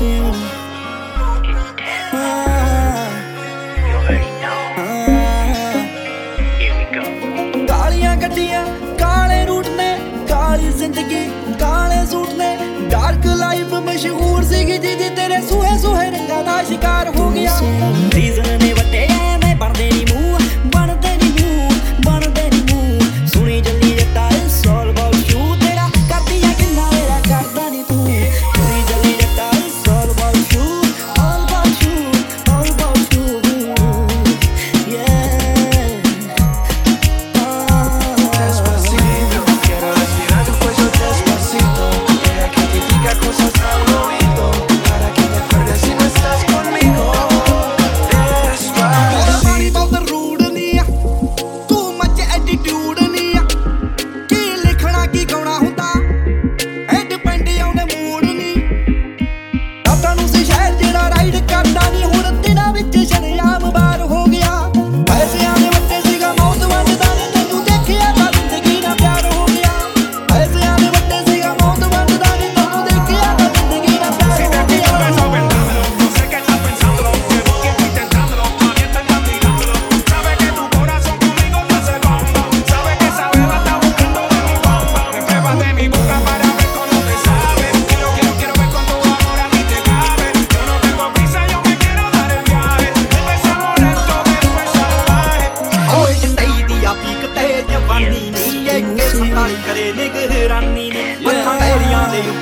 you. ਕਾਲੀਆਂ ਗੱਡੀਆਂ ਕਾਲੇ ਰੂਟ ਨੇ ਕਾਲੀ ਜ਼ਿੰਦਗੀ ਕਾਲੇ ਸੂਟ ਨੇ ਡਾਰਕ ਲਾਈਫ ਮਸ਼ਹੂਰ ਸੀਗੀ ਜੀ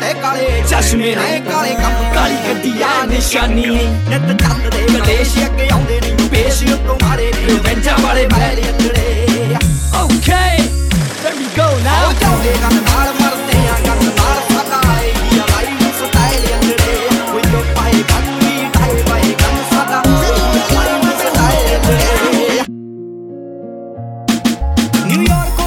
ਤੇ ਕਾਲੇ ਚਸ਼ਮੇ ਨੇ ਕਾਲੇ ਕੰਮ ਕਾਲੀ ਗੱਡੀਆਂ ਨਿਸ਼ਾਨੀ ਨਿਤ ਚੱਲਦੇ ਵਿਦੇਸ਼ ਅੱਗੇ ਆਉਂਦੇ ਨਹੀਂ ਪੇਸ਼ ਉਤੋਂ ਮਾਰੇ ਨੇ ਵੈਂਜਾ ਵਾਲੇ ਬੈਲੇ ਅੰਦਰੇ okay there we go now ਜਾਂਦੇ ਨਾਲ ਨਾਲ ਮਰਦੇ ਆ ਗੱਲ ਨਾਲ ਸਤਾਏ ਯਾ ਲਾਈਫ ਸਟਾਈਲ ਅੰਦਰੇ ਕੋਈ ਜੋ ਪਾਏ ਗੱਲ ਵੀ ਢਾਈ ਪਾਏ ਗੱਲ ਸਦਾ ਲਾਈਫ ਸਟਾਈਲ ਅੰਦਰੇ ਨਿਊਯਾਰਕ